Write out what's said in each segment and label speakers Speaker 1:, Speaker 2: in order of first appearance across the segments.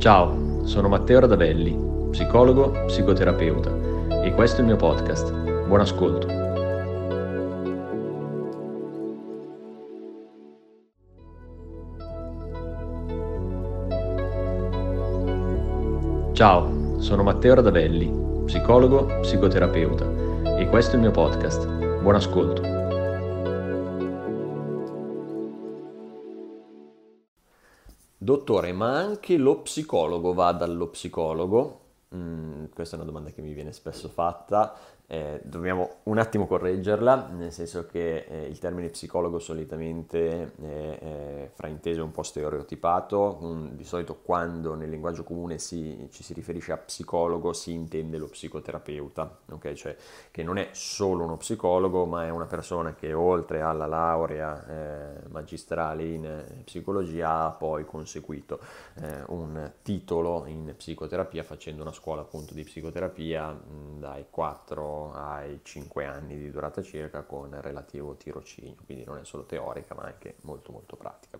Speaker 1: Ciao, sono Matteo Radavelli, psicologo, psicoterapeuta e questo è il mio podcast. Buon ascolto. Ciao, sono Matteo Radavelli, psicologo, psicoterapeuta e questo è il mio podcast. Buon ascolto.
Speaker 2: Dottore, ma anche lo psicologo va dallo psicologo? Mm, questa è una domanda che mi viene spesso fatta eh, dobbiamo un attimo correggerla, nel senso che eh, il termine psicologo solitamente è, è frainteso un po' stereotipato, un, di solito quando nel linguaggio comune si, ci si riferisce a psicologo si intende lo psicoterapeuta, okay? cioè che non è solo uno psicologo ma è una persona che oltre alla laurea eh, magistrale in eh, psicologia ha poi conseguito eh, un titolo in psicoterapia facendo una scuola appunto di psicoterapia mh, dai 4 ai 5 anni di durata circa con relativo tirocinio, quindi non è solo teorica ma anche molto molto pratica.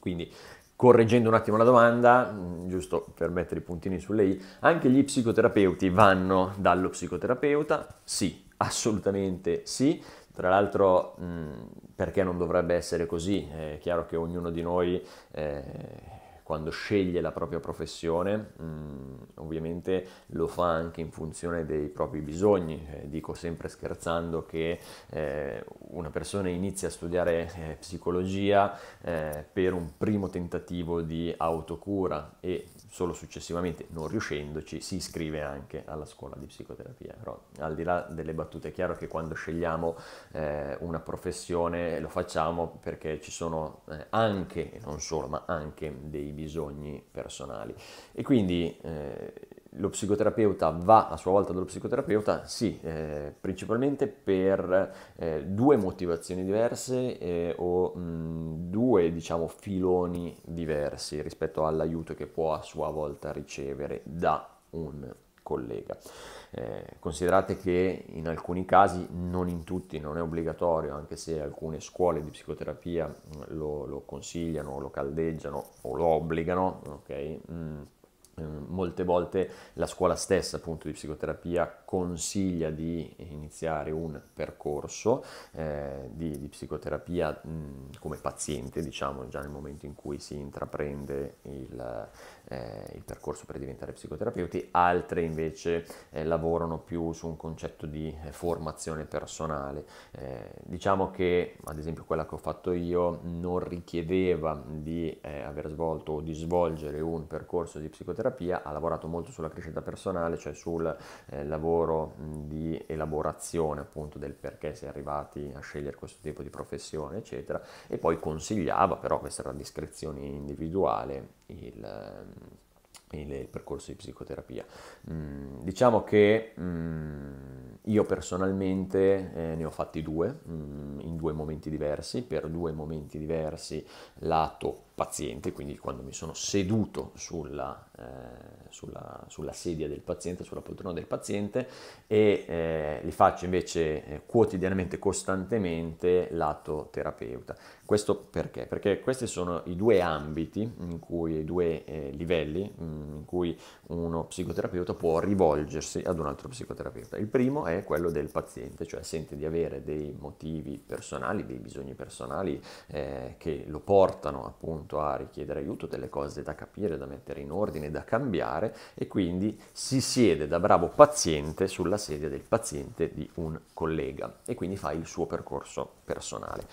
Speaker 2: Quindi correggendo un attimo la domanda, mm, giusto per mettere i puntini sulle i, anche gli psicoterapeuti vanno dallo psicoterapeuta? Sì, assolutamente sì. Tra l'altro, mm, perché non dovrebbe essere così? È chiaro che ognuno di noi eh, quando sceglie la propria professione, mh, mm, ovviamente lo fa anche in funzione dei propri bisogni. Eh, dico sempre scherzando che eh, una persona inizia a studiare eh, psicologia eh, per un primo tentativo di autocura e solo successivamente, non riuscendoci, si iscrive anche alla scuola di psicoterapia. Però al di là delle battute, è chiaro che quando scegliamo eh, una professione lo facciamo perché ci sono eh, anche, non solo, ma anche dei bisogni personali. E quindi eh, lo psicoterapeuta va a sua volta dallo psicoterapeuta? Sì, eh, principalmente per eh, due motivazioni diverse eh, o mh, due, diciamo, filoni diversi rispetto all'aiuto che può a sua volta ricevere da un collega. Eh, considerate che in alcuni casi, non in tutti, non è obbligatorio, anche se alcune scuole di psicoterapia lo, lo consigliano, lo caldeggiano o lo obbligano, ok? Mm molte volte la scuola stessa appunto di psicoterapia consiglia di iniziare un percorso eh, di, di, psicoterapia mh, come paziente, diciamo già nel momento in cui si intraprende il, eh, il percorso per diventare psicoterapeuti, altre invece eh, lavorano più su un concetto di eh, formazione personale. Eh, diciamo che ad esempio quella che ho fatto io non richiedeva di eh, aver svolto o di svolgere un percorso di psicoterapia, ha lavorato molto sulla crescita personale, cioè sul eh, lavoro di elaborazione appunto del perché si è arrivati a scegliere questo tipo di professione, eccetera, e poi consigliava, però questa era discrezione individuale, il, il, il percorso di psicoterapia. Mm, diciamo che mm, io personalmente eh, ne ho fatti due, mm, in due momenti diversi, per due momenti diversi lato paziente, quindi quando mi sono seduto sulla, eh, sulla, sulla, sedia del paziente, sulla poltrona del paziente e eh, li faccio invece eh, quotidianamente, costantemente lato terapeuta. Questo perché? Perché questi sono i due ambiti, in cui, i due eh, livelli mm, in cui uno psicoterapeuta può rivolgersi ad un altro psicoterapeuta. Il primo è quello del paziente, cioè sente di avere dei motivi personali, dei bisogni personali eh, che lo portano appunto a richiedere aiuto, delle cose da capire, da mettere in ordine, da cambiare e quindi si siede da bravo paziente sulla sedia del paziente di un collega e quindi fa il suo percorso personale.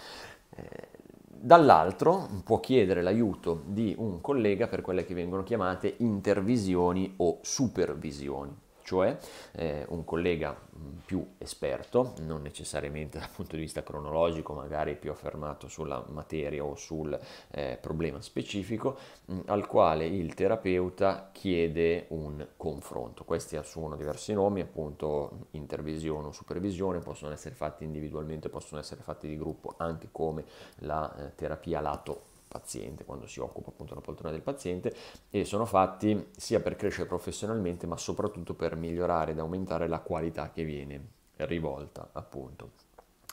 Speaker 2: Eh, Dall'altro può chiedere l'aiuto di un collega per quelle che vengono chiamate intervisioni o supervisioni cioè eh, un collega mm, più esperto, non necessariamente dal punto di vista cronologico, magari più affermato sulla materia o sul eh, problema specifico, mh, mm, al quale il terapeuta chiede un confronto. Questi assumono diversi nomi, appunto intervisione o supervisione, possono essere fatti individualmente, possono essere fatti di gruppo, anche come la eh, terapia lato paziente, quando si occupa appunto della poltrona del paziente e sono fatti sia per crescere professionalmente ma soprattutto per migliorare ed aumentare la qualità che viene rivolta appunto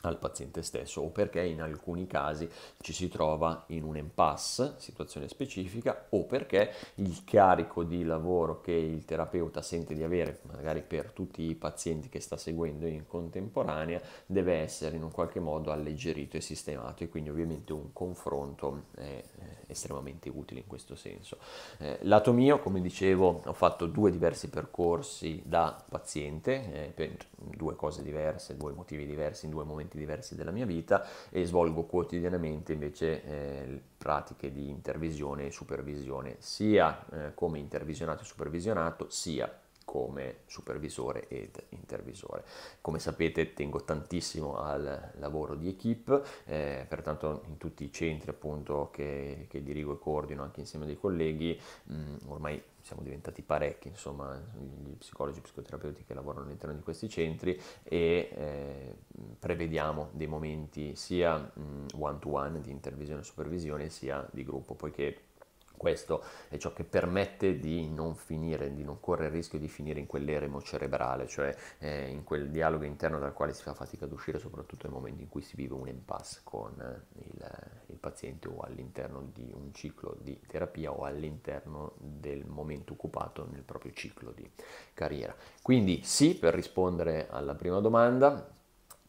Speaker 2: al paziente stesso o perché in alcuni casi ci si trova in un impasse, situazione specifica, o perché il carico di lavoro che il terapeuta sente di avere, magari per tutti i pazienti che sta seguendo in contemporanea, deve essere in un qualche modo alleggerito e sistemato e quindi ovviamente un confronto è estremamente utile in questo senso. Eh, lato mio, come dicevo, ho fatto due diversi percorsi da paziente, eh, per due cose diverse, due motivi diversi in due momenti momenti diversi della mia vita e svolgo quotidianamente invece eh, pratiche di intervisione e supervisione, sia eh, come intervisionato e supervisionato, sia come supervisore ed intervisore. Come sapete tengo tantissimo al lavoro di equip, eh, pertanto in tutti i centri appunto che, che dirigo e coordino anche insieme ai colleghi, mh, mm, ormai siamo diventati parecchi, insomma, gli psicologi e psicoterapeuti che lavorano all'interno di questi centri e eh, prevediamo dei momenti sia mh, one-to-one di intervisione e supervisione sia di gruppo, poiché questo è ciò che permette di non finire, di non correre il rischio di finire in quell'eremo cerebrale, cioè eh, in quel dialogo interno dal quale si fa fatica ad uscire, soprattutto nel momento in cui si vive un impasse con eh, il, il, paziente o all'interno di un ciclo di terapia o all'interno del momento occupato nel proprio ciclo di carriera. Quindi sì, per rispondere alla prima domanda,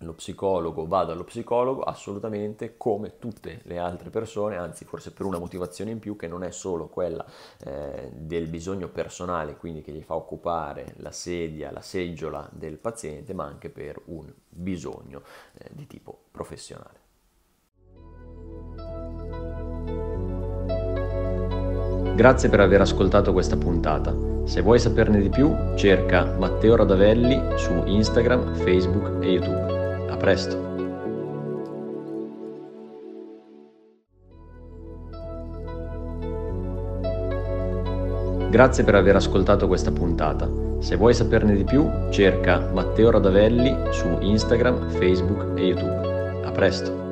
Speaker 2: lo psicologo va dallo psicologo assolutamente come tutte le altre persone, anzi forse per una motivazione in più che non è solo quella eh, del bisogno personale, quindi che gli fa occupare la sedia, la seggiola del paziente, ma anche per un bisogno eh, di tipo professionale.
Speaker 1: Grazie per aver ascoltato questa puntata. Se vuoi saperne di più, cerca Matteo Radavelli su Instagram, Facebook e YouTube presto. Grazie per aver ascoltato questa puntata. Se vuoi saperne di più, cerca Matteo Radavelli su Instagram, Facebook e YouTube. A presto!